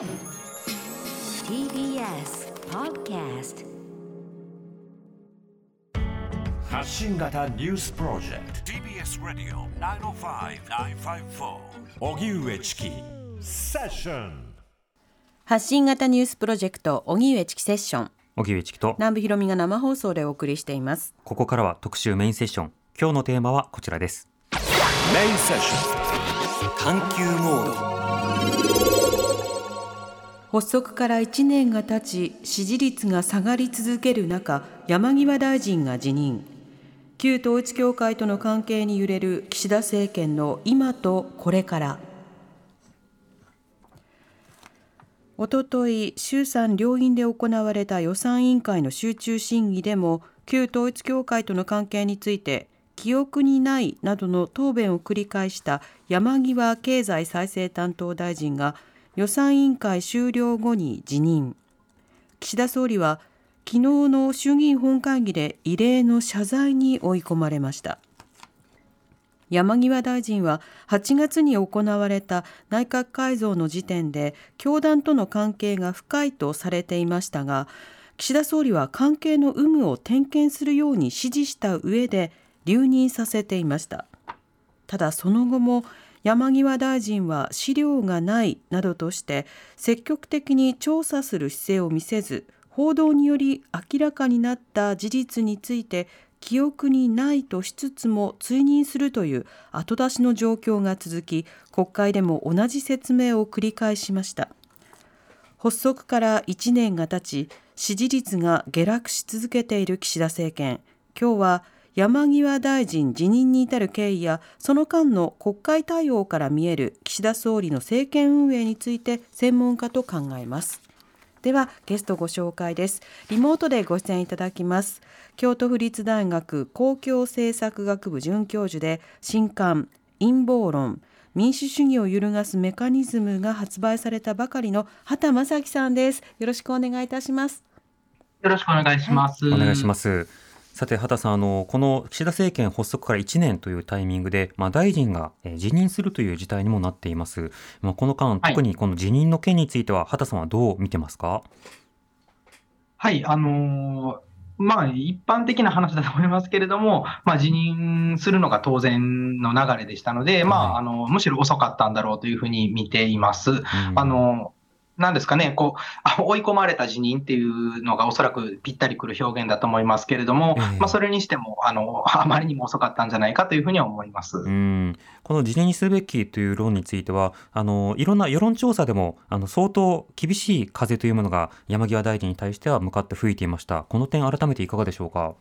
TBS Podcast 発信型ニュースプロジェクト。TBS Radio 905-954荻上チキ。セッション発信型ニュースプロジェクト荻上チキセッション。荻上チキと南部ひろみが生放送でお送りしています。ここからは特集メインセッション。今日のテーマはこちらです。メインセッシ探求モード発足から1年が経ち支持率が下がり続ける中山際大臣が辞任。旧統一教会との関係に揺れる岸田政権の今とこれから。おととい衆参両院で行われた予算委員会の集中審議でも旧統一教会との関係について記憶にないなどの答弁を繰り返した山際経済再生担当大臣が予算委員会終了後に辞任。岸田総理は昨日の衆議院本会議で異例の謝罪に追い込まれました。山際大臣は8月に行われた内閣改造の時点で教団との関係が深いとされていましたが岸田総理は関係の有無を点検するように指示した上で留任させていました。ただその後も山際大臣は資料がないなどとして積極的に調査する姿勢を見せず報道により明らかになった事実について記憶にないとしつつも追認するという後出しの状況が続き国会でも同じ説明を繰り返しました。発足から1年が経ち支持率が下落し続けている岸田政権。今日は山際大臣辞任に至る経緯やその間の国会対応から見える岸田総理の政権運営について専門家と考えます。ではゲストご紹介です。リモートでご出演いただきます。京都府立大学公共政策学部准教授で新刊陰謀論。民主主義を揺るがすメカニズムが発売されたばかりの畑正樹さんです。よろしくお願いいたします。よろしくお願いします。お願いしますさて畑さんあのこの岸田政権発足から1年というタイミングで、まあ、大臣がえー辞任するという事態にもなっています、まあ、この間はい。特にこの辞任の件については畑さんはどう見てますか？はい、あのーまあ、一般的な話だと思いますけれども、まあ、辞任するのが当然の流れでしたので、まはい。あ、あの、むしろ遅かったんだろうというふうに見ています。うん。あの、なんですかね、こう、あ 追い込まれた辞任っていうのがおそらくぴったりくる表現だと思いますけれども、ええ。まあ、それにしても、あの、あまりにも遅かったんじゃないかというふうには思います。うん。この辞任すべきという論についてはあのいろんな世論調査でもあの相当厳しい風というものが山際大臣に対しては向かって吹いていました。この点改めていかがでしょうか？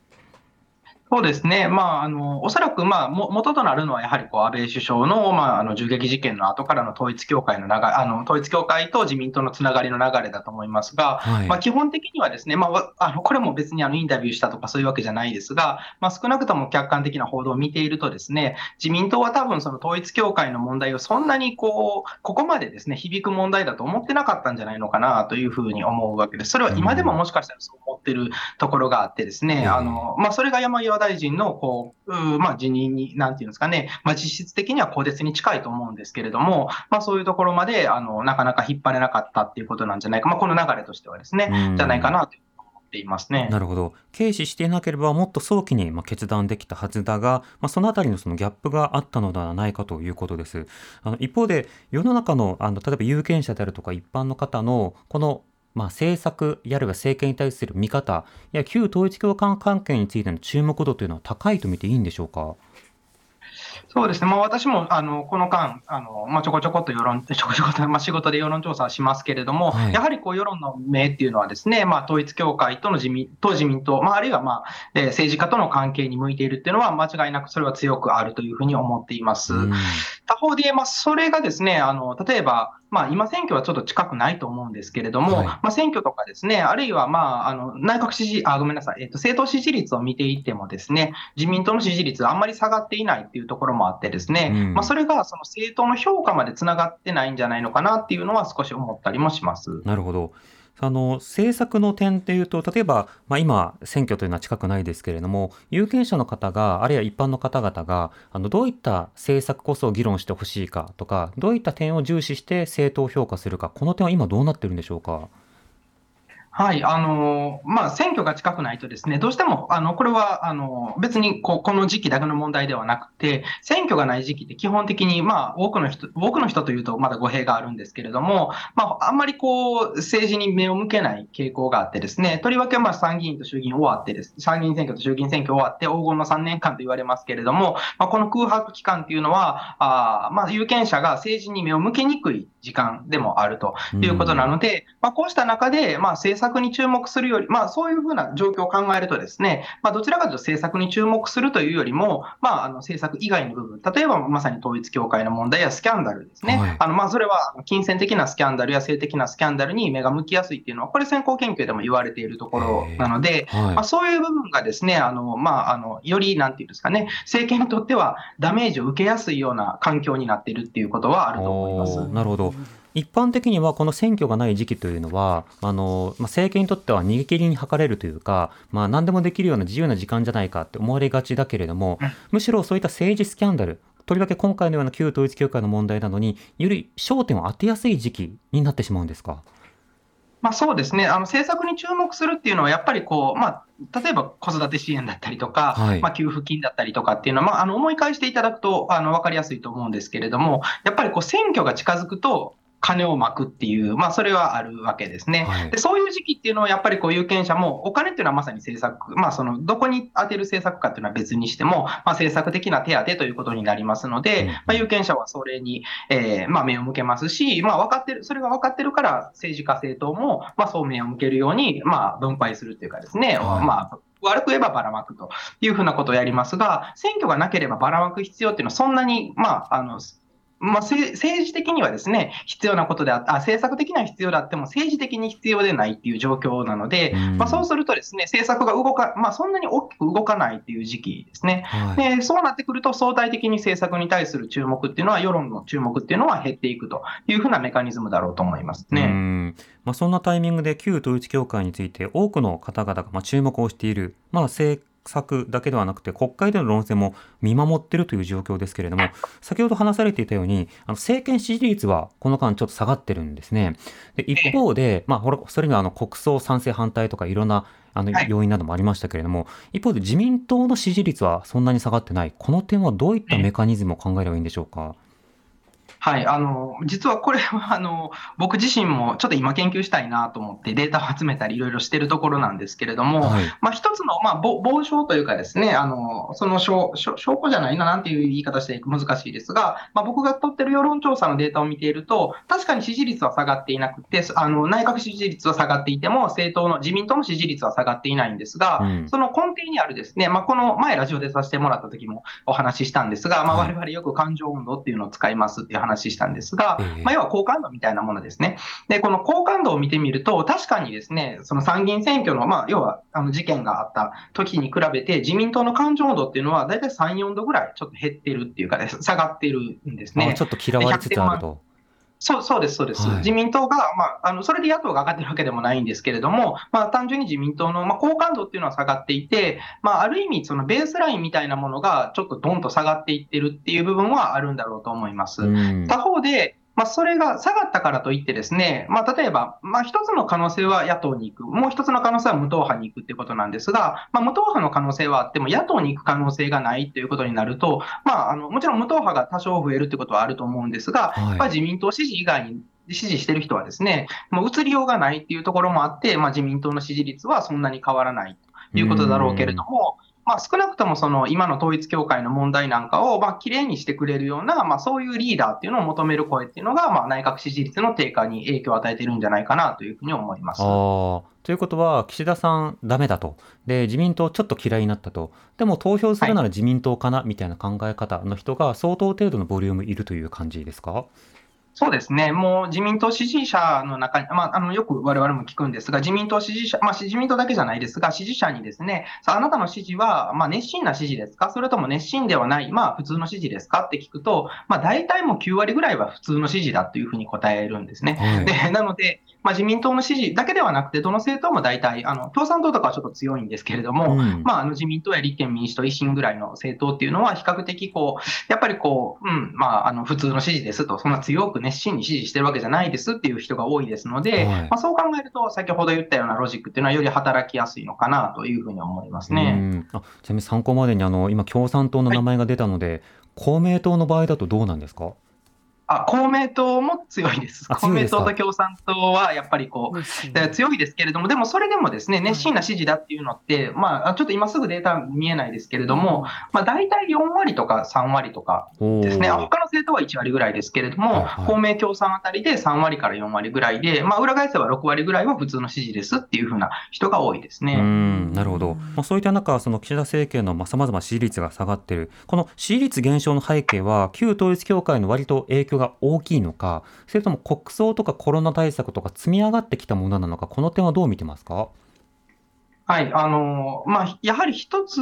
そうですね、まあ、あのおそらく、まあ、も元となるのは、やはりこう安倍首相の,、まああの銃撃事件の後からの統一教会の流れあの統一教会と自民党のつながりの流れだと思いますが、はい。まあ、基本的にはですね、まあわ、あのこれも別にあのインタビューしたとかそういうわけじゃないですが、まあ、少なくとも客観的な報道を見ていると、ですね自民党は多分その統一教会の問題をそんなにこうここまでですね響く問題だと思ってなかったんじゃないのかなというふうに思うわけです。それは今でももしかしたらそう思ってるところがあってですね、うんあのまあ、それが山際大臣のこうまあ、辞任に、なんていうんですかね、まあ、実質的には更迭に近いと思うんですけれども、まあ、そういうところまであのなかなか引っ張れなかったっていうことなんじゃないか、まあ、この流れとしてはですね、うん。じゃないかなと思っていますね。なるほど。軽視していなければもっと早期にまあ決断できたはずだが、まあ、そのあたりのそのギャップがあったのではないかということです。あの一方で世の中のあの例えば有権者であるとか一般の方のこのまあ、政策やあるいは政権に対する見方や旧統一教会関係についての注目度というのは高いと見ていいんでしょうか？そうですね、まあ、私もあのこの間、あのまあ、ちょこちょこっと世論、ちょこちょこっと、まあ、仕事で世論調査はしますけれども、はいやはりこう世論の目っていうのは、ですね、まあ、統一教会との自民と自民党、まあ、あるいは、まあえー政治家との関係に向いているっていうのは、間違いなくそれは強くあるというふうに思っています。うん他方で言えば、それがですね、あの例えば、まあ、今、選挙はちょっと近くないと思うんですけれども、はいまあ、選挙とかですね、あるいは、まあ、あの内閣支持、あ、ごめんなさい、えっと、政党支持率を見ていってもですね、自民党の支持率があんまり下がっていないっていうところもあってですね、うんまあ、それがその政党の評価までつながってないんじゃないのかなっていうのは少し思ったりもします。なるほど。あの政策の点っていうと例えば、まあ、今選挙というのは近くないですけれども有権者の方があるいは一般の方々があのどういった政策こそ議論してほしいかとかどういった点を重視して政党を評価するかこの点は今どうなってるんでしょうか？はい、あのまあ、選挙が近くないとですね、どうしても、あのこれはあの別にここの時期だけの問題ではなくて、選挙がない時期って基本的に、まあ、多くの人、多くの人というとまだ語弊があるんですけれども、まあ、あんまりこう、政治に目を向けない傾向があってですね、とりわけまあ参議院と衆議院終わってです、参議院選挙と衆議院選挙終わって黄金の3年間と言われますけれども、まあ、この空白期間っていうのは、あまあ、有権者が政治に目を向けにくい時間でもあるということなので、まあ、こうした中で、まあ、政策に注目するより、まあ、そういうふうな状況を考えるとですね、まあ、どちらかというと政策に注目するというよりも、まあ、あの政策以外の部分、例えばまさに統一教会の問題やスキャンダルですね、はい、あのまあそれは金銭的なスキャンダルや性的なスキャンダルに目が向きやすいっていうのは、これ、先行研究でも言われているところなので、はい、まあ、そういう部分がですね、あのまあ、あのよりなんていうんですかね、政権にとってはダメージを受けやすいような環境になっているっていうことはあると思います。なるほど一般的にはこの選挙がない時期というのは、あのまあ、政権にとっては逃げ切りに図れるというか、まあ、何でもできるような自由な時間じゃないかって思われがちだけれども、むしろそういった政治スキャンダル、とりわけ今回のような旧統一教会の問題などに、より焦点を当てやすい時期になってしまうんですか？まあ、そうですね。あの政策に注目するっていうのは、やっぱりこう、まあ、例えば子育て支援だったりとか、はい、まあ、給付金だったりとかっていうのは、まあ、あの思い返していただくとあの分かりやすいと思うんですけれども、やっぱりこう選挙が近づくと、金をまくっていう、まあ、それはあるわけですね、はい、で。そういう時期っていうのは、やっぱりこう有権者も、お金っていうのはまさに政策、まあ、そのどこに充てる政策かっていうのは別にしても、まあ、政策的な手当ということになりますので、うん、まあ、有権者はそれに、えーまあ、目を向けますし、まあ、分かってる、それが分かってるから、政治家政党も、まあ、そう目を向けるように、まあ、分配するっていうかですね、はい、まあ、悪く言えばばらまくというふうなことをやりますが、選挙がなければばらまく必要っていうのは、そんなに、まあ、あのまあ、政治的にはですね、必要なことでああ、政策的には必要であっても、政治的に必要でないっていう状況なので、まあ、そうするとですね、政策が動か、まあ、そんなに大きく動かないっていう時期ですね、はい、で。そうなってくると、相対的に政策に対する注目っていうのは、世論の注目っていうのは減っていくというふうなメカニズムだろうと思いますね。まあ、そんなタイミングで旧統一教会について多くの方々がまあ注目をしている、まあ、政策だけではなくて国会での論戦も見守っているという状況ですけれども先ほど話されていたようにあの政権支持率はこの間ちょっと下がってるんですね。で一方で、まあ、それにはあの国葬賛成反対とかいろんなあの要因などもありましたけれども、一方で自民党の支持率はそんなに下がってない、この点はどういったメカニズムを考えればいいんでしょうか？はい、あの実はこれはあの僕自身もちょっと今研究したいなと思ってデータを集めたりいろいろしてるところなんですけれども、はい、まあ、一つの、まあ、傍証というかですね、あのその証証拠じゃないな、なんていう言い方して難しいですが、まあ、僕が取ってる世論調査のデータを見ていると、確かに支持率は下がっていなくて、あの内閣支持率は下がっていても、政党の自民党の支持率は下がっていないんですが、うん、その根底にあるですね、まあ、この前ラジオでさせてもらった時もお話ししたんですが、まあ、我々よく感情温度っていうのを使いますっていう話したんですが、まあ、要は好感度みたいなものですね。で、この好感度を見てみると、確かにですね、その参議院選挙の、まあ、要はあの事件があった時に比べて、自民党の感情度っていうのは、大体3、4度ぐらいちょっと減ってるっていうか、ね、下がってるんですね。ちょっと嫌われつつあると。そうそうです、そうです、はい、自民党が、まあ、あのそれで野党が上がってるわけでもないんですけれども、まあ、単純に自民党の、まあ、好感度っていうのは下がっていて、まあ、ある意味、そのベースラインみたいなものがちょっとどんと下がっていってるっていう部分はあるんだろうと思います。他方で、まあ、それが下がったからといってですね、まあ、例えば、まあ、一つの可能性は野党に行く、もう一つの可能性は無党派に行くっていうことなんですが、まあ、無党派の可能性はあっても、野党に行く可能性がないということになると、まあ、あのもちろん無党派が多少増えるってことはあると思うんですが、はい、まあ、自民党支持以外に支持してる人はですね、もう移りようがないっていうところもあって、まあ、自民党の支持率はそんなに変わらないということだろうけれども、まあ、少なくともその今の統一教会の問題なんかをまあきれいにしてくれるような、まあ、そういうリーダーっていうのを求める声っていうのが、まあ、内閣支持率の低下に影響を与えているんじゃないかなというふうに思います。ということは、岸田さん、だめだと。で、自民党ちょっと嫌いになったと、でも投票するなら自民党かな、みたいな考え方の人が相当程度のボリュームいるという感じですか？そうですね、もう自民党支持者の中に、まあ、あのよく我々も聞くんですが、自民党支持者、まあ、自民党だけじゃないですが、支持者にですね、さああなたの支持は、まあ、熱心な支持ですか、それとも熱心ではない、まあ、普通の支持ですか？って聞くと、まあ、大体もう9割ぐらいは普通の支持だというふうに答えるんですね。はい、でなので、まあ、自民党の支持だけではなくて、どの政党も大体、あの共産党とかはちょっと強いんですけれども、うん。まあ、あの自民党や立憲民主党、維新ぐらいの政党っていうのは、比較的こう、やっぱりこう、うん、まあ、あの普通の支持ですと、そんな強く熱心に支持してるわけじゃないですっていう人が多いですので、はい。まあ、そう考えると、先ほど言ったようなロジックっていうのは、より働きやすいのかなというふうに思いますうね。ん。あちなみに参考までにあの今共産党の名前が出たので、公明党の場合だとどうなんですか？あ公明党も強いです。あ公明党と共産党はやっぱりこう、えー強いですけれども、でもそれでもですね、熱心な支持だっていうのって、まあ、ちょっと今すぐデータ見えないですけれども、まあ、大体4割とか3割とかですね、あ他の政党は1割ぐらいですけれども、はいはい。公明共産あたりで3割から4割ぐらいで、まあ、裏返せば6割ぐらいは普通の支持ですっていうふうな人が多いですうね。んなるほど、まあ、そういった中、その岸田政権のさまざま支持率が下がっている、この支持率減少の背景は、旧統一教会の割と影響が大きいのか、それとも国葬とかコロナ対策とか積み上がってきたものなのか、この点はどう見てますか？はい、あのまあ、やはり一つ、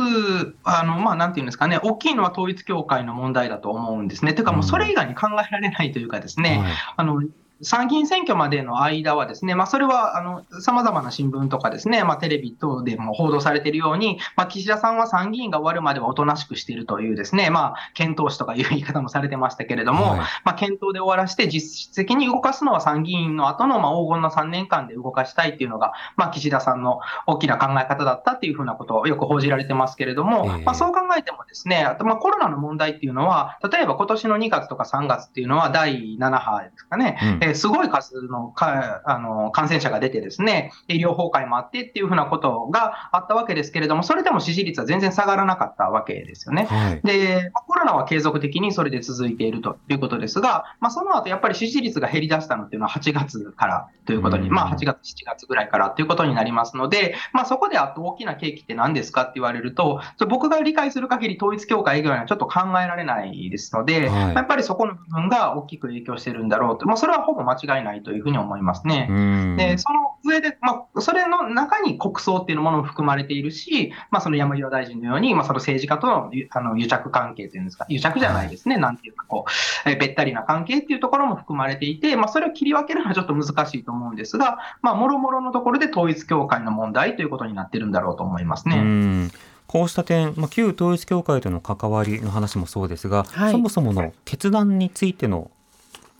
あのまあ、なんていうんですかね、大きいのは統一教会の問題だと思うんですね。というか、もうそれ以外に考えられないというかですね、はいあの参議院選挙までの間はですね、まあ、それはさまざまな新聞とかですね、まあ、テレビ等でも報道されているように、まあ、岸田さんは参議院が終わるまではおとなしくしているというですね、まあ、検討士とかいう言い方もされてましたけれども、はい。まあ、検討で終わらして、実質的に動かすのは参議院の後のまあ黄金の3年間で動かしたいっていうのが、まあ、岸田さんの大きな考え方だったっていうふうなことをよく報じられてますけれども、ええ。まあ、そう考えてもですね、あとまあコロナの問題っていうのは、例えば今年の2月とか3月っていうのは第7波ですかね、うんえーすごい数のかあの感染者が出てですね、医療崩壊もあってっていうふうなことがあったわけですけれども、それでも支持率は全然下がらなかったわけですよね。はい。で、まあコロナは継続的にそれで続いているということですが、まあ、その後やっぱり支持率が減り出したのっていうのは8月からということに、うん。まあ8月、7月ぐらいからということになりますので、まあ、そこであと大きな契機って何ですかって言われると、僕が理解する限り統一教会以外にはちょっと考えられないですので、はい。まあやっぱりそこの部分が大きく影響してるんだろうと、まあ、それはほぼ間違いないというふうに思いますね。うん。で、その上で、まあ、それの中に国葬っていうものも含まれているし、まあ、その山際大臣のように、まあ、その政治家とのゆあの癒着関係というんですか、癒着じゃないですね、なんていうか、こう、えーべったりな関係っていうところも含まれていて、まあ、それを切り分けるのはちょっと難しいと思うんですが、まあ、もろもろのところで統一教会の問題ということになってるんだろうと思いますね。うん。こうした点、まあ、旧統一教会との関わりの話もそうですが、はい。そもそもの決断についての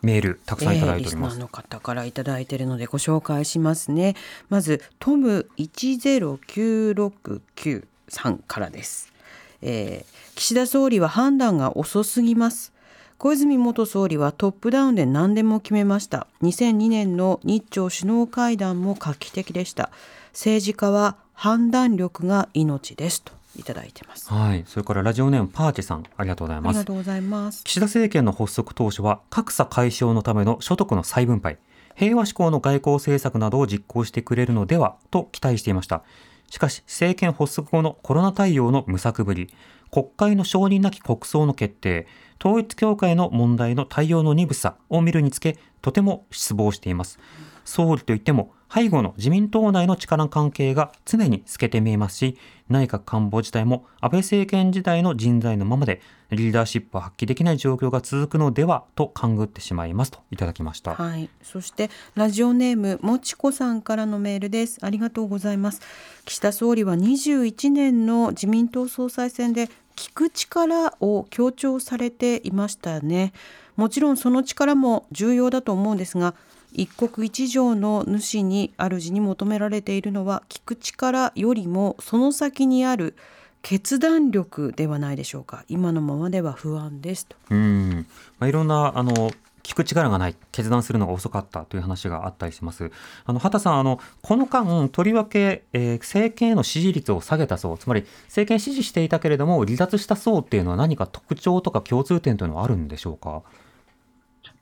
メール、たくさんいただいております。えーリスナーの方からいただいているのでご紹介しますね。まずトム10969さんからです、えー岸田総理は判断が遅すぎます。小泉元総理はトップダウンで何でも決めました。2002年の日朝首脳会談も画期的でした。政治家は判断力が命ですと。いただいてます。はい、それからラジオネームパーチェさん、ありがとうございます。ありが。とうございます。岸田政権の発足当初は格差解消のための所得の再分配平和志向の外交政策などを実行してくれるのではと期待していました。しかし政権発足後のコロナ対応の無策ぶり国会の承認なき国葬の決定統一教会の問題の対応の鈍さを見るにつけとても失望しています。総理といっても背後の自民党内の力関係が常に透けて見えますし内閣官房自体も安倍政権時代の人材のままでリーダーシップを発揮できない状況が続くのではと勘ぐってしまいますといただきました。はい、そしてラジオネームもちこさんからのメールです。ありがとうございます。岸田総理は21年の自民党総裁選で聞く力を強調されていましたね。もちろんその力も重要だと思うんですが、一国一城の主に主に求められているのは聞く力よりもその先にある決断力ではないでしょうか。今のままでは不安ですと。うん、まあ、いろんなあの聞く力がない決断するのが遅かったという話があったりします。あの畑さんあのこの間とりわけ、えー政権への支持率を下げた層つまり政権支持していたけれども離脱した層っていうのは何か特徴とか共通点というのはあるんでしょうか？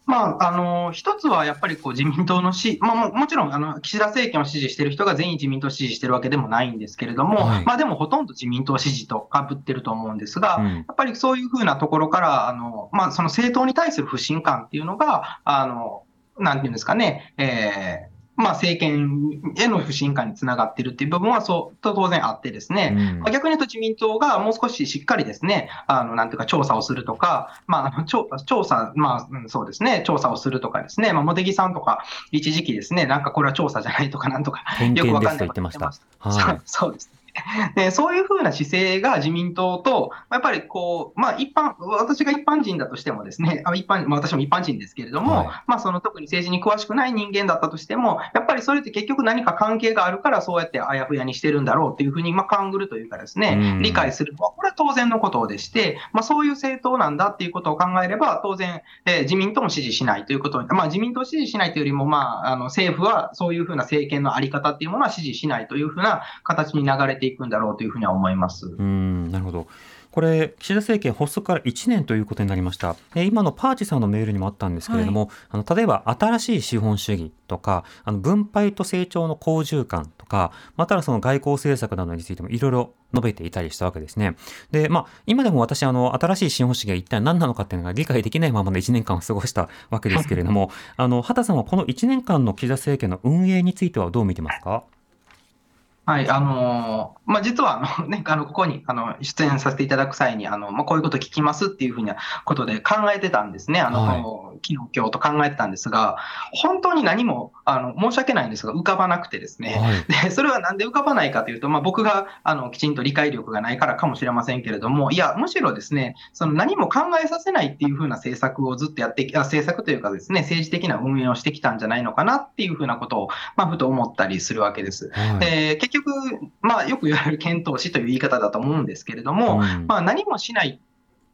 まあ、あの一つはやっぱりこう自民党の支、まあ、ももちろんあの岸田政権を支持している人が全員自民党を支持しているわけでもないんですけれども、はいまあ、でもほとんど自民党支持とかぶってると思うんですが、うんやっぱりそういうふうなところから、あのまあ、その政党に対する不信感っていうのが、あのなんていうんですかね、えーまあ、政権への不信感につながっているっていう部分はそうと当然あってですね、うん。まあ逆に言うと自民党がもう少ししっかりですね、あのなんていうか調査をするとか、まあ、あの調調査、まあ、うんそうですね、調査をするとかですね、まあ、茂木さんとか、一時期ですね、なんかこれは調査じゃないとかなんとか、よくわかんないこと言ってました。そうそうです。ね。でそういうふうな姿勢が自民党と、やっぱりこう、まあ一般、私が一般人だとしてもですね、あ一般、まあ私も一般人ですけれども、はい。まあその特に政治に詳しくない人間だったとしても、やっぱりそれって結局何か関係があるからそうやってあやふやにしてるんだろうっていうふうに、まあ勘ぐるというかですねうん、理解するのは、これは当然のことでして、まあそういう政党なんだっていうことを考えれば、当然、えー自民党も支持しないということに、まあ自民党を支持しないというよりも、まああの政府はそういうふうな政権のあり方っていうものは支持しないというふうな形に流れていくんだろうというふうには思います。うんなるほど。これ岸田政権発足から1年ということになりました。で今のパーチさんのメールにもあったんですけれども、あの例えば新しい資本主義とか、あの分配と成長の好循環とか、またはその外交政策などについてもいろいろ述べていたりしたわけですね。で、まあ今でも私あの新しい資本主義が一体何なのかっていうのが理解できないままの1年間を過ごしたわけですけれども、あの畑さんはこの1年間の岸田政権の運営についてはどう見てますか？はい、あのーまあ、実はあの、ね、あのここにあの出演させていただく際にあの、まあ、こういうこと聞きますっていうふうなことで考えてたんですね、あの、はい昨日今日と考えてたんですが、本当に何もあの申し訳ないんですが、浮かばなくてですね。はい。でそれはなんで浮かばないかというと、まあ、僕があのきちんと理解力がないからかもしれませんけれども、いや、むしろですね、その何も考えさせないっていう風な政策をずっとやってき、あ政策というかですね、政治的な運営をしてきたんじゃないのかなっていう風なことを、まあ、ふと思ったりするわけです。はいで結局、まあ、よく言われる検討しという言い方だと思うんですけれども、うん。まあ、何もしない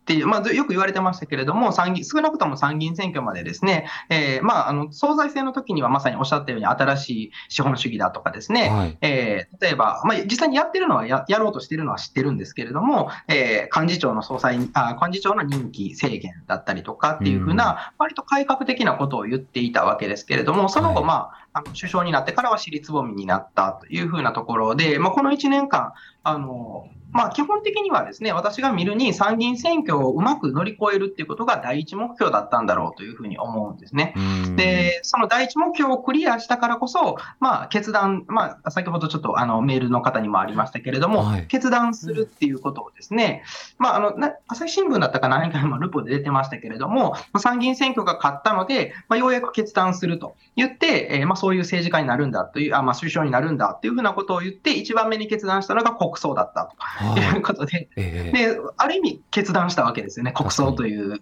っていう、まあ、ずよく言われてましたけれども、参議少なくとも参議院選挙までですね、えーまあ、あの総裁選の時にはまさにおっしゃったように、新しい資本主義だとかですね、はい。えー例えば、まあ、実際にやってるのはや、やろうとしてるのは知ってるんですけれども、えー幹事長の総裁あ、幹事長の任期制限だったりとかっていうふうな、割と改革的なことを言っていたわけですけれども、その後、はい。まあ、あの首相になってからは尻つぼみになったというふうなところで、まあ、この1年間、あのまあ、基本的にはですね、私が見るに参議院選挙をうまく乗り越えるっていうことが第一目標だったんだろうというふうに思うんですね。うんで、その第一目標をクリアしたからこそ、まあ、決断、まあ、先ほどちょっとあのメールの方にもありましたけれども、はい決断するっていうことをですね、まあ、あのな朝日新聞だったか何かにもルポで出てましたけれども、まあ参議院選挙が勝ったので、まあ、ようやく決断すると言って、えーまあ、そういう政治家になるんだという、あまあ、首相になるんだというふうなことを言って、一番目に決断したのが国葬だったとはい。いうことで、ええ。で、ある意味決断したわけですよね。国葬という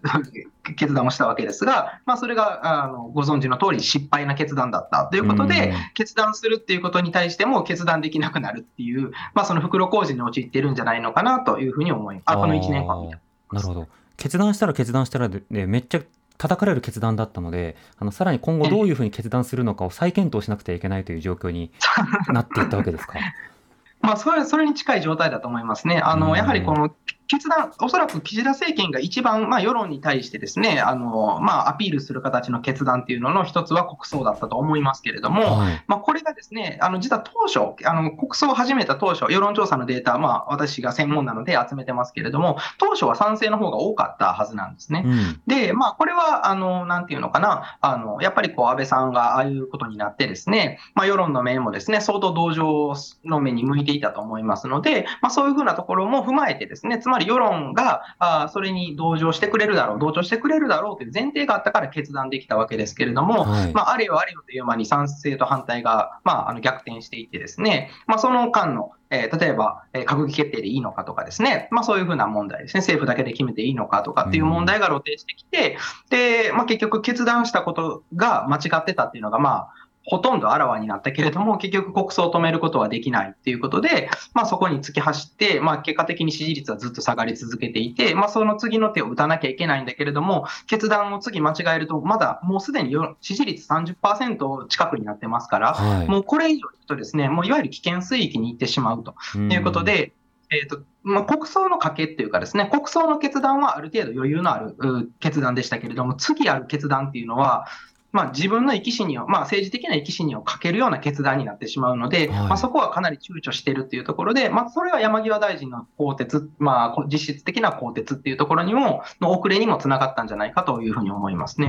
決断をしたわけですが、まあ、それがあのご存知の通り失敗な決断だったということでうん、決断するっていうことに対しても決断できなくなるっていう、まあ、その袋小路に陥っているんじゃないのかなというふうに思います。あこの1年間な。るほど。決断したら決断したらで、ね、めっちゃ叩かれる決断だったのであのさらに今後どういうふうに決断するのかを再検討しなくてはいけないという状況に なっていったわけですか？まあ、それそれに近い状態だと思いますね。あうんのやはりこの決断、おそらく岸田政権が一番、まあ、世論に対してですね、あのまあ、アピールする形の決断っていうのの一つは国葬だったと思いますけれども、はいまあ、これがですね、あの実は当初、あの国葬を始めた当初、世論調査のデータ、まあ、私が専門なので集めてますけれども、当初は賛成の方が多かったはずなんですね。うんで、まあ、これは、あの、なんていうのかな、あの、やっぱりこう、安倍さんがああいうことになってですね、まあ、世論の面もですね、相当同情の目に向いていたと思いますので、まあ、そういうふうなところも踏まえてですね、つまり世論が、あそれに同情してくれるだろう、同調してくれるだろうという前提があったから決断できたわけですけれども、はい。まあ、あれよあれよという間に賛成と反対が、まあ、あの逆転していってですね、まあ、その間の、えー例えば、えー閣議決定でいいのかとかですね、まあ、そういうふうな問題ですね、政府だけで決めていいのかとかっていう問題が露呈してきて、で、まあ、結局決断したことが間違ってたっていうのが、まあ、ほとんどあらわになったけれども、結局国葬を止めることはできないっていうことで、まあ、そこに突き走って、まあ、結果的に支持率はずっと下がり続けていて、まあ、その次の手を打たなきゃいけないんだけれども、決断を次間違えると、まだもうすでによ支持率30%近くになってますから、はい。もうこれ以上いくとですね、もういわゆる危険水域に行ってしまうということで、えーとまあ、国葬の賭けっていうかですね、国葬の決断はある程度余裕のあるう決断でしたけれども、次ある決断っていうのは、まあ、自分の生き死にを、まあ、政治的な生き死にをかけるような決断になってしまうので、はいまあ、そこはかなり躊躇しているっていうところで、まあ、それは山際大臣の更迭、まあ、こ実質的な更迭っていうところにも、の遅れにもつながったんじゃないかというふうに思いますね。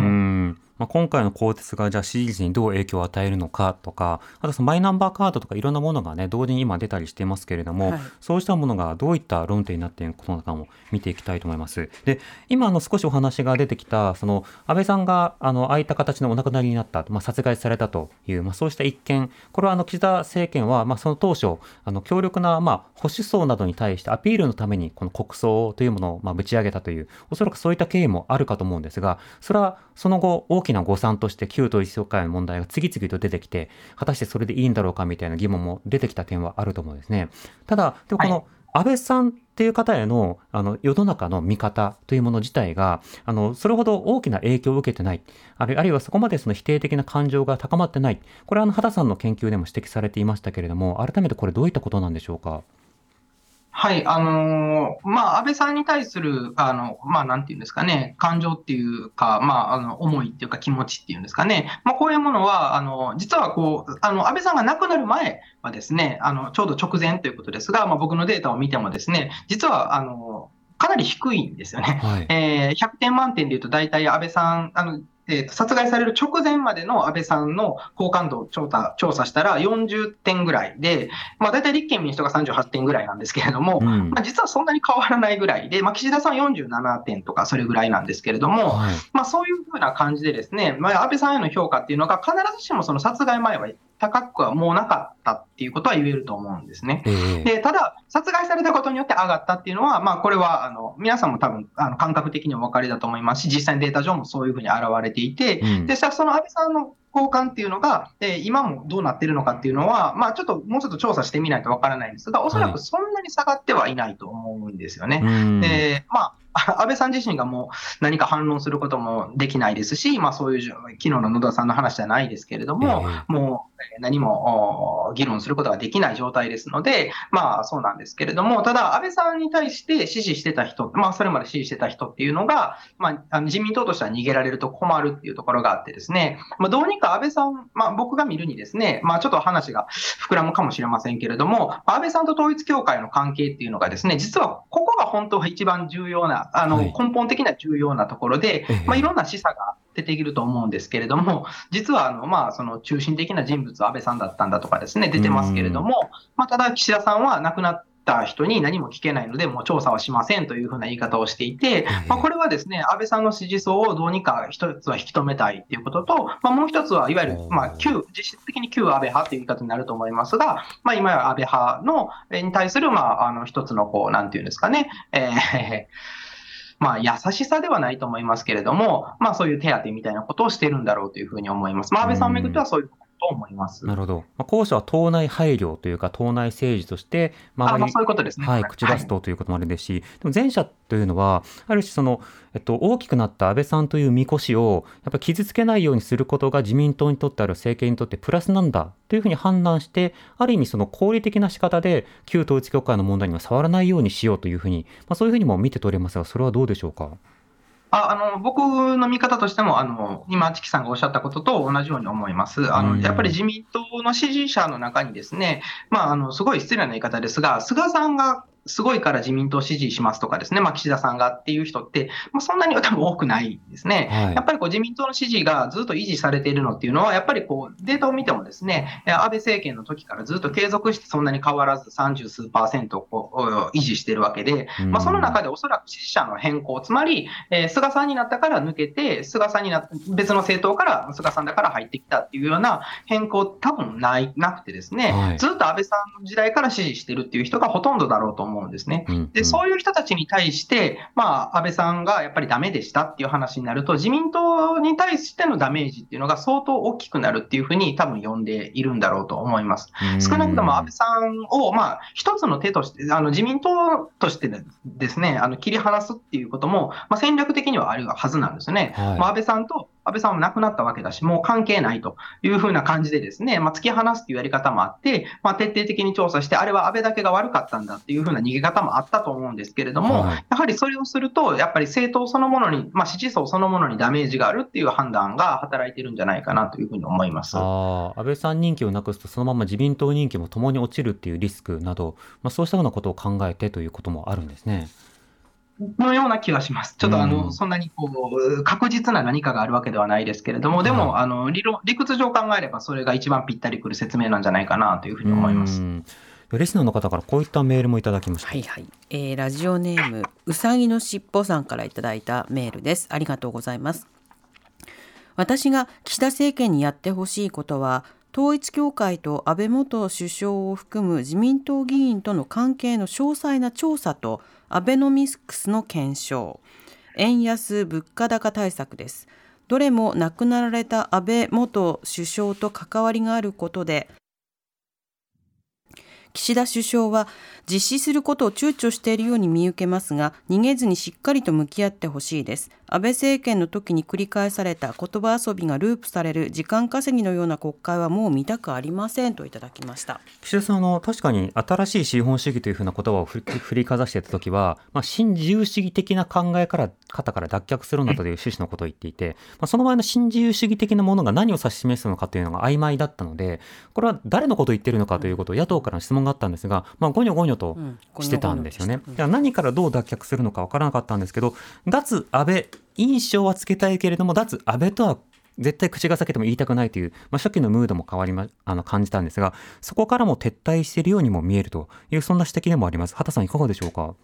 うんまあ、今回の更迭がじゃあ支持率にどう影響を与えるのかとかあとそのマイナンバーカードとかいろんなものがね同時に今出たりしていますけれども、はいそうしたものがどういった論点になっているのかも見ていきたいと思います。で今あの少しお話が出てきたその安倍さんがあのああいった形のお亡くなりになった、まあ、殺害されたという、まあ、そうした一件これはあの岸田政権は、まあ、その当初あの強力な、まあ、保守層などに対してアピールのためにこの国葬というものを、まあ、ぶち上げたというおそらくそういった経緯もあるかと思うんですがそれはその後大きな誤算として旧統一教会の問題が次々と出てきて果たしてそれでいいんだろうかみたいな疑問も出てきた点はあると思うんですね。ただでもこの、はい安倍さんっていう方へのあの世の中の見方というもの自体があのそれほど大きな影響を受けてないあるあるいはそこまでその否定的な感情が高まってないこれはあの畑さんの研究でも指摘されていましたけれども改めてこれどういったことなんでしょうか？はい、あのーまあ、安倍さんに対する、あの、まあ、なんていうんですかね、感情っていうか、まあ、あの、思いっていうか気持ちっていうんですかね、まあ、こういうものは、あの、実はこう、あの、安倍さんが亡くなる前はですね、あの、ちょうど直前ということですが、まあ、僕のデータを見てもですね、実は、あの、かなり低いんですよね。はい。えー100点満点でいうと、大体安倍さん、あのえーと殺害される直前までの安倍さんの好感度を調査調査したら40点ぐらいで、まあ、大体立憲民主党が38点ぐらいなんですけれども、うんまあ、実はそんなに変わらないぐらいで、まあ、岸田さん47点とかそれぐらいなんですけれども、はい。まあ、そういうふうな感じでですね、まあ、安倍さんへの評価っていうのが必ずしもその殺害前は高くはもうなかったっていうことは言えると思うんですね。ええでただ、殺害されたことによって上がったっていうのは、まあ、これはあの皆さんも多分あの感覚的にお分かりだと思いますし、実際にデータ上もそういうふうに現れていて、うんでその安倍さんの交換っていうのが、えー今もどうなってるのかっていうのは、まあ、ちょっともうちょっと調査してみないとわからないんですが、おそらはいくそんなに下がってはいないと思うんですよね。うんでまあ、安倍さん自身がもう何か反論することもできないですし、まあ、そういう昨日の野田さんの話じゃないですけれども、えもうえー何もお議論することができない状態ですので、まあそうなんですけれども、ただ安倍さんに対して支持してた人、まあそれまで支持してた人っていうのが、まあ自民党としては逃げられると困るっていうところがあってですね、まあどうにか安倍さん、まあ僕が見るにですね、まあちょっと話が膨らむかもしれませんけれども、安倍さんと統一教会の関係っていうのがですね、実はここが本当は一番重要な、あのはい。根本的な重要なところで、ええ。まあいろんな示唆が出てくると思うんですけれども、実はあの、まあ、その中心的な人物は安倍さんだったんだとかですね、出てますけれども、まあ、ただ岸田さんは亡くなった人に何も聞けないので、もう調査はしませんというふうな言い方をしていて、まあ、これはですね、安倍さんの支持層をどうにか一つは引き止めたいということと、まあ、もう一つはいわゆる、まあ、旧、実質的に旧安倍派という言い方になると思いますが、まあ、今や安倍派の、えーに対する、まあ、あの、一つの、こう、なんていうんですかね、えーまあ、優しさではないと思いますけれども、まあ、そういう手当みたいなことをしてるんだろうというふうに思います。まあ、安倍さんをめぐってはそういうとと思います。なるほど。まあ、後者は党内配慮というか、党内政治として、あまあ、周りそういうことですね。はい、口出すとということもあるですし、でも前者というのは、ある種その、えっと、大きくなった安倍さんというみこしを、やっぱり傷つけないようにすることが自民党にとってある政権にとってプラスなんだというふうに判断して、ある意味その合理的な仕方で、旧統一教会の問題には触らないようにしようというふうに、まあ、そういうふうにも見て取れますが、それはどうでしょうか？ああの僕の見方としても、あの今、チキさんがおっしゃったことと同じように思います。あうんのやっぱり自民党の支持者の中にですね、まあ、あのすごい失礼な言い方ですが、菅さんがすごいから自民党支持しますとかですね、まあ、岸田さんがっていう人って、まあ、そんなには多分多くないですね。はい。やっぱりこう自民党の支持がずっと維持されているのっていうのは、やっぱりこうデータを見てもですね、え安倍政権の時からずっと継続してそんなに変わらず30数パーセントを維持しているわけで、まあ、その中でおそらく支持者の変更、つまり、えー菅さんになったから抜けて、菅さんになっ別の政党から菅さんだから入ってきたっていうような変更、多分ないなくてですね、はい。ずっと安倍さんの時代から支持してるっていう人がほとんどだろうと思うんですね。うんで、そういう人たちに対して、まあ、安倍さんがやっぱりダメでしたっていう話になると、自民党に対してのダメージっていうのが相当大きくなるっていうふうに多分呼んでいるんだろうと思います。うん少なくとも安倍さんを、まあ、一つの手として、あの自民党としてですね、あの切り離すっていうことも、まあ、戦略的にはあるはずなんですよね。はいまあ、安倍さんと安倍さんは亡くなったわけだし、もう関係ないというふうな感じでですね、まあ、突き放すっていうやり方もあって、まあ、徹底的に調査して、あれは安倍だけが悪かったんだっていうふうな逃げ方もあったと思うんですけれども、はいやはりそれをすると、やっぱり政党そのものに、まあ、支持層そのものにダメージがあるっていう判断が働いてるんじゃないかなというふうに思います。あー安倍さん人気をなくすとそのまま自民党人気も共に落ちるっていうリスクなど、まあ、そうしたようなことを考えてということもあるんですね。のような気はします。ちょっとあの、うんそんなにこう確実な何かがあるわけではないですけれども、でも、あの理論理屈上考えれば、それが一番ぴったりくる説明なんじゃないかなというふうに思います。うんリスナーの方からこういったメールもいただきました。はいはい、えーラジオネームうさぎのしっぽさんからいただいたメールですありがとうございます私が岸田政権にやってほしいことは統一教会と安倍元首相を含む自民党議員との関係の詳細な調査とアベノミクスの検証。円安物価高対策です。どれも亡くなられた安倍元首相と関わりがあることで岸田首相は実施することを躊躇しているように見受けますが逃げずにしっかりと向き合ってほしいです。安倍政権の時に繰り返された言葉遊びがループされる時間稼ぎのような国会はもう見たくありませんといただきました。岸田さんの確かに新しい資本主義というふうな言葉を振りかざしていた時は、まあ、新自由主義的な考えから方から脱却するんだという趣旨のことを言っていて、まあ、その前の新自由主義的なものが何を指し示すのかというのが曖昧だったのでこれは誰のことを言っているのかということを野党からの質問があったんですが、まあ、ごにょごにょとうんしてたんですよね。うん何からどう脱却するのかわからなかったんですけど脱安倍印象はつけたいけれども脱安倍とは絶対口が裂けても言いたくないという、まあ、初期のムードも変わりまあの感じたんですがそこからも撤退しているようにも見えるというそんな指摘でもあります。畑さんいかがでしょうか？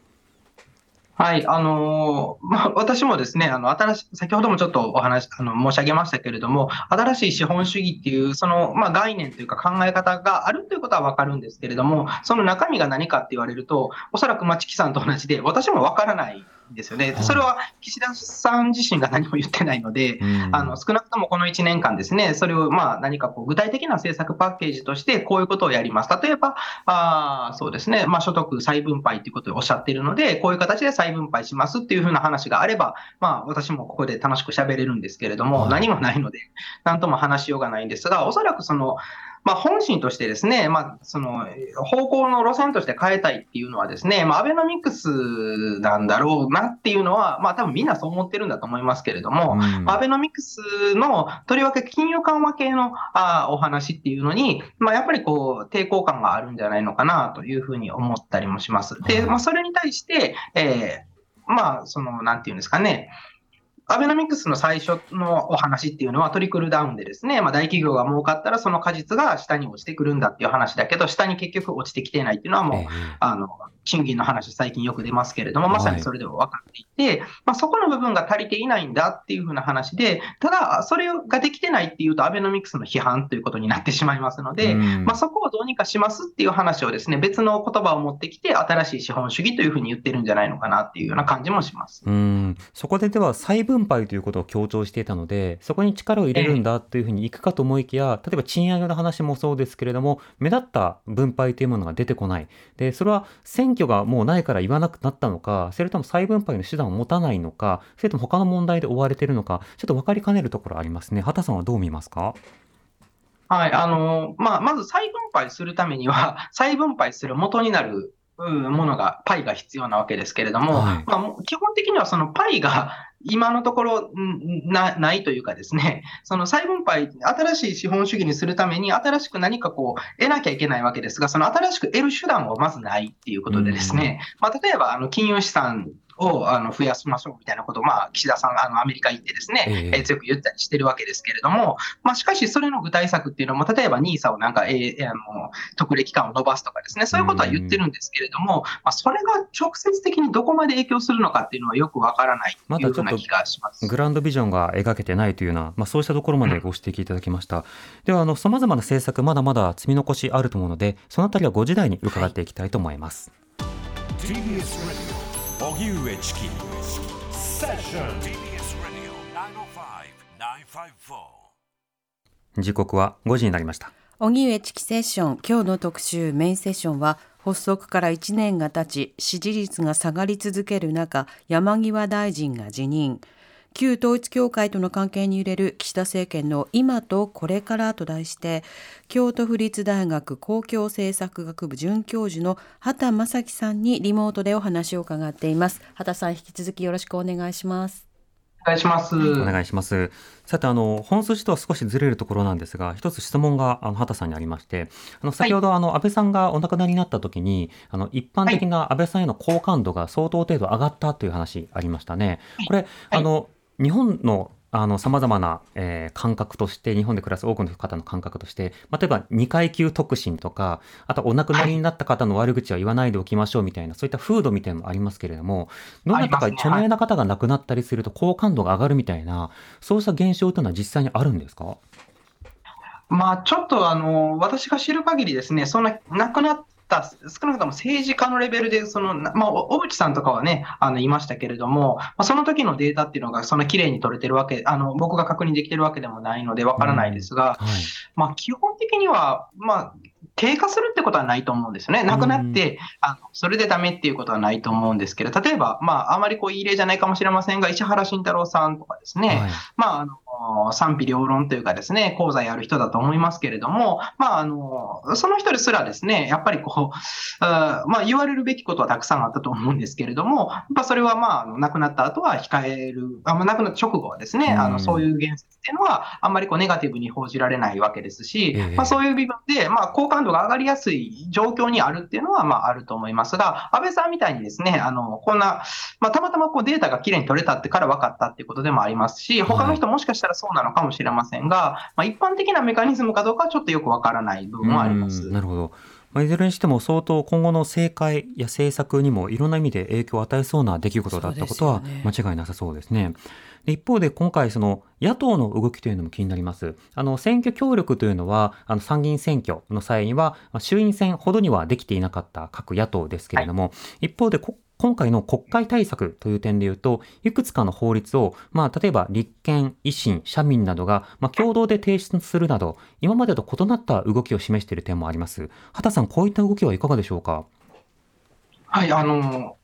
はい、あのー ま、私もですね、あの、新しい、先ほどもちょっとお話、あの、申し上げましたけれども、新しい資本主義っていう、その、まあ、概念というか考え方があるということはわかるんですけれども、その中身が何かって言われると、おそらく町木さんと同じで、私もわからないですよね。それは岸田さん自身が何も言ってないので、あの少なくともこの1年間ですね、それをまあ何かこう具体的な政策パッケージとして、こういうことをやります。例えば、あーそうですね、まあ、所得再分配ということをおっしゃっているので、こういう形で再分配しますっていうふうな話があれば、まあ、私もここで楽しく喋れるんですけれども、はい何もないので、なんとも話しようがないんですが、おそらくその、まあ、本心としてですね、まあ、その方向の路線として変えたいっていうのはですね、まあ、アベノミクスなんだろうなっていうのは、まあ、多分みんなそう思ってるんだと思いますけれども、うんアベノミクスのとりわけ金融緩和系のあお話っていうのに、まあ、やっぱりこう抵抗感があるんじゃないのかなというふうに思ったりもします。で、まあ、それに対して、えーまあ、その、なんていうんですかね、アベノミクスの最初のお話っていうのはトリクルダウンでですね、まあ、大企業が儲かったらその果実が下に落ちてくるんだっていう話だけど、下に結局落ちてきてないっていうのはもう、ええ。あの、賃金の話最近よく出ますけれども、まさにそれでも分かっていて、まあ、そこの部分が足りていないんだっていうふうな話で、ただ、それができてないっていうと、アベノミクスの批判ということになってしまいますので、うん。まあ、そこをどうにかしますっていう話をですね、別の言葉を持ってきて、新しい資本主義というふうに言ってるんじゃないのかなっていうような感じもします。うん。そこででは再分配ということを強調していたのでそこに力を入れるんだというふうにいくかと思いきや例えば賃上げの話もそうですけれども目立った分配というものが出てこない。でそれは選挙がもうないから言わなくなったのかそれとも再分配の手段を持たないのかそれとも他の問題で追われているのかちょっと分かりかねるところありますね。畑さんはどう見ますか？はい、あのまあ、まず再分配するためには、再分配する元になるうんものが、パイが必要なわけですけれども、はい。まあ、基本的にはそのパイが今のところんなないというかですね、その再分配、新しい資本主義にするために、新しく何かこう、得なきゃいけないわけですが、その新しく得る手段もまずないっていうことでですね、まあ、例えば、あの、金融資産をあの増やしましょうみたいなことを、まあ、岸田さんがあのアメリカ行ってですね、えええー強く言ったりしてるわけですけれども、まあ、しかしそれの具体策っていうのも、例えば NISA をなんか、えーあの特例期間を延ばすとかですね、そういうことは言ってるんですけれども、まあ、それが直接的にどこまで影響するのかっていうのはよくわからないというふうな気がします。グランドビジョンが描けてないというような、まあ、そうしたところまでご指摘いただきました。では、あの、様々な政策、まだまだ積み残しあると思うので、そのあたりは5時台に伺っていきたいと思います。TBS Radio 荻上チキ。セッション TBS Radio 905-954時刻は5時になりました。荻上チキセッション。今日の特集メインセッションは発足から1年が経ち支持率が下がり続ける中山際大臣が辞任旧統一教会との関係に揺れる岸田政権の今とこれからと題して京都府立大学公共政策学部准教授の畑正樹さんにリモートでお話を伺っています畑さん引き続きよろしくお願いします願いします。お願いします。さて、あの、本筋とは少しずれるところなんですが、一つ質問が、あの、畑さんにありまして、あの、先ほど、あの、安倍さんがお亡くなりになった時に、あの、一般的な安倍さんへの好感度が相当程度上がったという話ありましたね。これ、あの、日本の、あの、様々な、えー感覚として、日本で暮らす多くの方の感覚として、まあ例えば、二階級特進とか、あと、お亡くなりになった方の悪口は言わないでおきましょうみたいな、そういった風土みたいなのもありますけれども、どなたか著名な方が亡くなったりすると好感度が上がるみたいな、そうした現象というのは実際にあるんですか？まあ、ちょっとあの私が知る限りですね、そんな亡くなった、少なくとも政治家のレベルで、そのなまあ、お小渕さんとかはね、あのいましたけれども、まあ、その時のデータっていうのが、そんな綺麗に取れてるわけ、あの僕が確認できてるわけでもないので、わからないですが、はい。まあ、基本的には、まあ、低下するってことはないと思うんですよね。亡くなって、あのそれでダメっていうことはないと思うんですけど、例えば、まあ、あまりこういい例じゃないかもしれませんが、石原慎太郎さんとかですね、はい。まあ、あの賛否両論というかですね、功罪ある人だと思いますけれども、まあ、あのその人ですらですね、やっぱりこう、あーまあ、言われるべきことはたくさんあったと思うんですけれども、やっぱそれはまあ、亡くなった後は控える、あまあ、亡くなった直後はですね、あうん。のそういう言説っていうのは、あんまりこうネガティブに報じられないわけですし、ええ。まあ、そういう部分で、まあ、好感度が上がりやすい状況にあるっていうのは、まあ、あると思いますが、安倍さんみたいにですね、あのこんな、まあ、たまたまこうデータがきれいに取れたってから分かったっていうことでもありますし、他の人もしかしたらそうなのかもしれませんが、まあ、一般的なメカニズムかどうかはちょっとよく分からない部分はあります。うんなるほど。まあ、いずれにしても相当今後の政界や政策にもいろんな意味で影響を与えそうな出来事だったことは間違いなさそうですね。で一方で今回その野党の動きというのも気になります。あの選挙協力というのはあの参議院選挙の際にはまあ衆院選ほどにはできていなかった各野党ですけれども、一方でこ今回の国会対策という点で言うと、いくつかの法律を、まあ、例えば立憲、維新、社民などが、まあ、共同で提出するなど、今までと異なった動きを示している点もあります。畑さん、こういった動きはいかがでしょうか？はい、あの、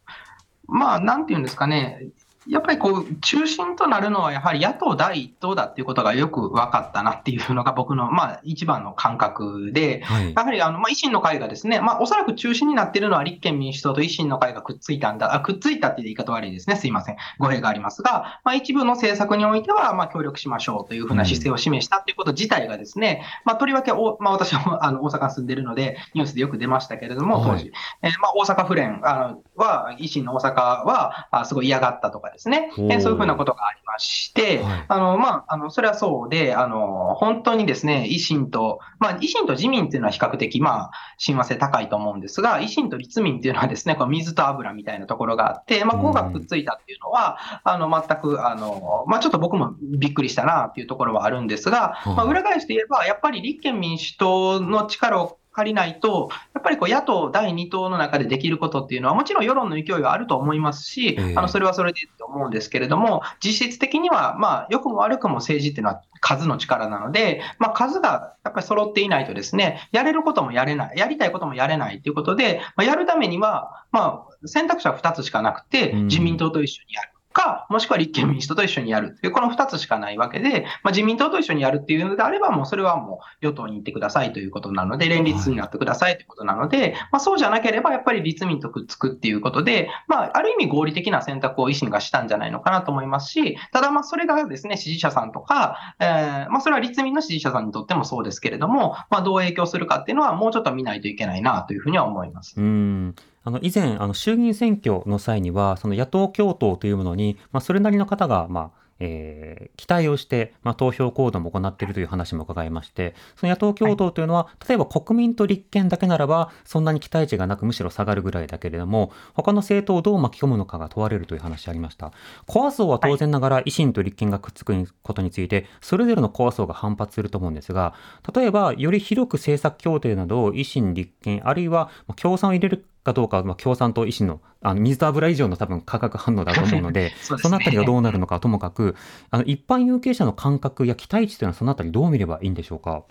まあ、なんていうんですかね、やっぱりこう、中心となるのは、やはり野党第一党だっていうことがよく分かったなっていうのが僕の、まあ、一番の感覚で、はい。やはりあの、まあ、維新の会がですね、まあ、おそらく中心になっているのは立憲民主党と維新の会がくっついたんだ、あくっついたっていう言い方悪いですね、すいません、語弊がありますが、まあ、一部の政策においては、まあ、協力しましょうというふうな姿勢を示したということ自体がですね、まあ、とりわけお、まあ、私はあの大阪に住んでいるので、ニュースでよく出ましたけれども、当はい。時、えーまあ、大阪府連あのは、維新の大阪は、あすごい嫌がったとかですね、そういうふうなことがありまして、はい。あの、まあ、あの、それはそうで、あの、本当にですね、維新と、まあ、維新と自民っていうのは比較的、まあ、親和性高いと思うんですが、維新と立民っていうのはですね、こう水と油みたいなところがあって、まあ、ここがくっついたっていうのは、あの、全く、あの、まあ、ちょっと僕もびっくりしたなっていうところはあるんですが、はい。まあ、裏返して言えば、やっぱり立憲民主党の力を借りないと、やっぱりこう野党第2党の中でできることっていうのは、もちろん世論の勢いはあると思いますし、ええあのそれはそれでと思うんですけれども、実質的には、まあ、良くも悪くも政治っていうのは数の力なので、まあ、数がやっぱり揃っていないとですね、やれることもやれない、やりたいこともやれないということで、まあ、やるためには、まあ、選択肢は2つしかなくてうん、自民党と一緒にやる。か、もしくは立憲民主党と一緒にやるという、この2つしかないわけで、まあ、自民党と一緒にやるっていうのであれば、もうそれはもう与党に行ってくださいということなので、連立になってくださいということなので、まあ、そうじゃなければ、やっぱり立民とくっつくっていうことで、まあ、ある意味合理的な選択を維新がしたんじゃないのかなと思いますし、ただ、まあ、それがですね、支持者さんとか、えーまあ、それは立民の支持者さんにとってもそうですけれども、まあ、どう影響するかっていうのは、もうちょっと見ないといけないなというふうには思います。うん。あの以前あの衆議院選挙の際にはその野党共闘というものに、まあ、それなりの方が、まあえー期待をして、まあ、投票行動も行っているという話も伺いましてその野党共闘というのは、例えば国民と立憲だけならばそんなに期待値がなくむしろ下がるぐらいだけれども他の政党をどう巻き込むのかが問われるという話ありました。コア層は当然ながら維新と立憲がくっつくことについてそれぞれのコア層が反発すると思うんですが例えばより広く政策協定などを維新立憲あるいはまあ共産を入れるかどうかは、まあ、共産と維新のあの水と油以上の多分価格反応だと思うので そうですねそのあたりがどうなるのかはともかくあの一般有権者の感覚や期待値というのはそのあたりどう見ればいいんでしょうか？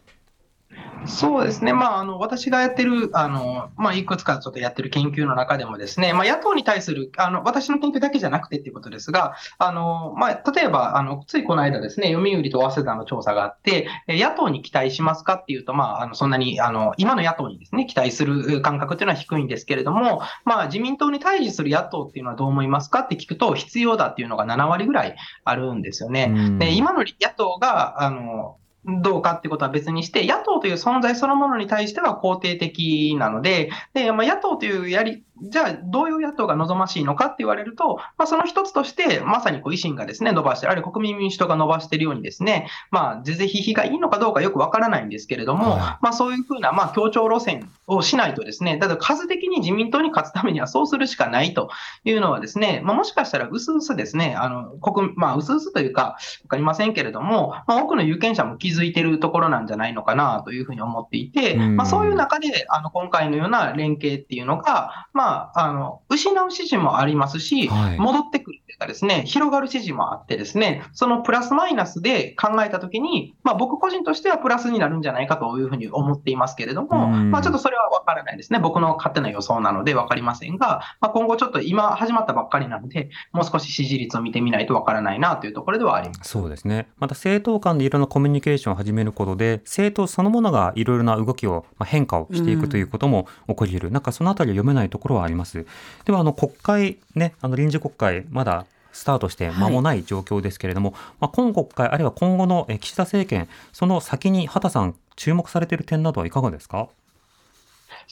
そうですね、まあ、あの私がやってるあの、まあ、いくつかちょっとやってる研究の中でもですね、まあ、野党に対するあの私の研究だけじゃなくてっていうことですが、あのまあ、例えばあのついこの間ですね、読売と早稲田の調査があって、野党に期待しますかっていうと、まあ、あのそんなにあの今の野党にですね期待する感覚っていうのは低いんですけれども、まあ、自民党に対峙する野党っていうのはどう思いますかって聞くと、必要だっていうのが7割ぐらいあるんですよね。で今の野党があのどうかってことは別にして、野党という存在そのものに対しては肯定的なので、でまあ、野党というやりじゃあ、どういう野党が望ましいのかって言われると、まあ、その一つとして、まさにこう維新がですね、伸ばしてる、あるいは国民民主党が伸ばしているようにですね、まあ、是々非々がいいのかどうかよくわからないんですけれども、はい、まあ、そういうふうな、まあ、協調路線をしないとですね、ただ数的に自民党に勝つためにはそうするしかないというのはですね、まあ、もしかしたら薄々ですね、あの、国、まあ、薄々というか、わかりませんけれども、まあ、多くの有権者も気づいているところなんじゃないのかなというふうに思っていて、まあ、そういう中で、あの、今回のような連携っていうのが、まあ、あの、失う指示もありますし、はい、戻ってくるというかですね、広がる指示もあってですね、そのプラスマイナスで考えたときに、まあ、僕個人としてはプラスになるんじゃないかというふうに思っていますけれども、まあ、ちょっとそれは分からないですね。僕の勝手な予想なので分かりませんが、まあ、今後ちょっと今始まったばっかりなので、もう少し支持率を見てみないと分からないなというところではあります。そうですね。また政党間でいろんなコミュニケーションを始めることで、政党そのものがいろいろな動きを、まあ、変化をしていくということも起こり得る。なんかそのあたり読めないところはあります。では、あの、国会ね、あの臨時国会、まだスタートして間もない状況ですけれども、はい、まあ、今国会、あるいは今後の岸田政権、その先に畑さん、注目されている点などはいかがですか？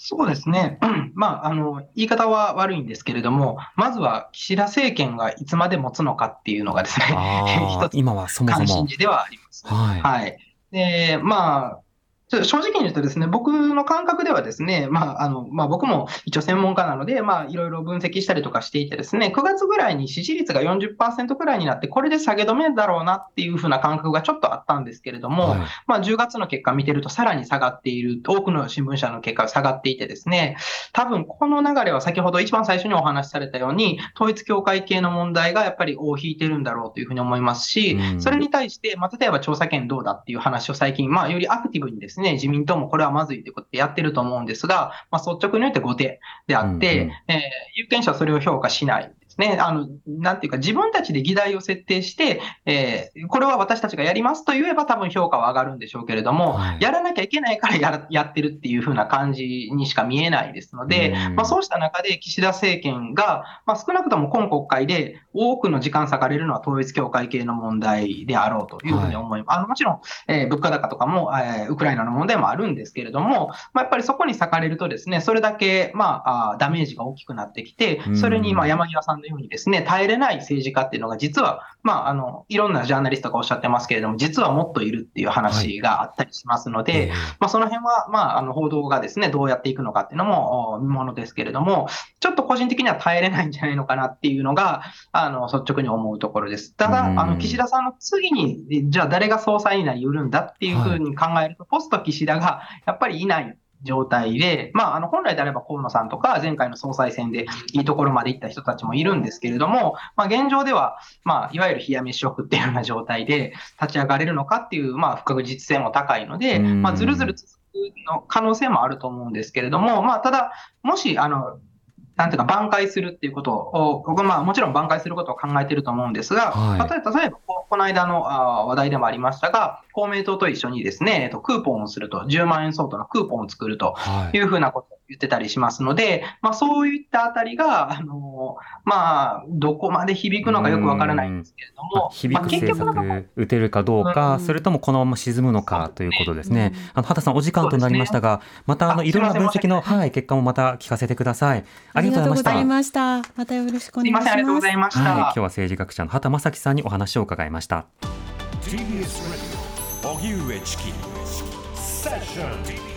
そうですね、うん、まあ、あの言い方は悪いんですけれども、まずは岸田政権がいつまで持つのかっていうのがですね、一つ今はそもそも。関心事ではあります。はい、はい、でまあ正直に言うとですね、僕の感覚ではですね、まあ、あの、まあ、僕も一応専門家なので、まあ、いろいろ分析したりとかしていてですね、9月ぐらいに支持率が40%ぐらいになって、これで下げ止めだろうなっていうふうな感覚がちょっとあったんですけれども、はい、まあ、10月の結果見てるとさらに下がっている、多くの新聞社の結果が下がっていてですね、多分この流れは先ほど一番最初にお話しされたように、統一教会系の問題がやっぱり尾を引いてるんだろうというふうに思いますし、それに対して、まあ、例えば調査権どうだっていう話を最近、まあ、よりアクティブにですね、自民党もこれはまずいということでやってると思うんですが、まあ、率直に言って後手であって、うんうん、えー、有権者はそれを評価しない。ね、あの、なんていうか、自分たちで議題を設定して、えー、これは私たちがやりますと言えば多分評価は上がるんでしょうけれども、はい、やらなきゃいけないからややってるっていう風な感じにしか見えないですので、まあ、そうした中で岸田政権が、まあ、少なくとも今国会で多くの時間割かれるのは統一教会系の問題であろうというふうに思います。はい、あのもちろん、えー、物価高とかも、えー、ウクライナの問題もあるんですけれども、まあ、やっぱりそこに割かれるとですね、それだけ、まあ、あダメージが大きくなってきて、それに、まあ、山際さんのようにですね、耐えれない政治家っていうのが実は、まあ、あの、いろんなジャーナリストがおっしゃってますけれども、実はもっといるっていう話があったりしますので、はい、まあ、その辺は、まあ、あの、報道がですね、どうやっていくのかっていうのも見ものですけれども、ちょっと個人的には耐えれないんじゃないのかなっていうのが、あの、率直に思うところです。ただ、あの、岸田さんの次に、じゃあ誰が総裁になりうるんだっていうふうに考えると、はい、ポスト岸田がやっぱりいない状態で、まあ、あの本来であれば河野さんとか、前回の総裁選でいいところまで行った人たちもいるんですけれども、まあ、現状では、まあ、いわゆる冷や飯食っていうような状態で立ち上がれるのかっていう、まあ、不確実性も高いので、まあ、ずるずる続くの可能性もあると思うんですけれども、まあ、ただ、もし、あの、なんていうか、挽回するっていうことを、僕まあ、もちろん挽回することを考えていると思うんですが、はい、例えば、例えばこ、この間のあ話題でもありましたが、公明党と一緒にですね、えっと、クーポンをすると、10万円相当のクーポンを作るというふうなこと言ってたりしますので、まあ、そういったあたりが、あのまあ、どこまで響くのかよくわからないんですけれども、響く政策打てるかどうか、それともこのまま沈むのかということですね。あの畑さん、お時間となりましたが、またあのいろんな分析の、はい、結果もまた聞かせてください。ありがとうございました。またよろしくお願いします。ありがとうございました。はい、今日は政治学者の畑正樹さんにお話を伺いました。TBS Radio 荻上チキセッション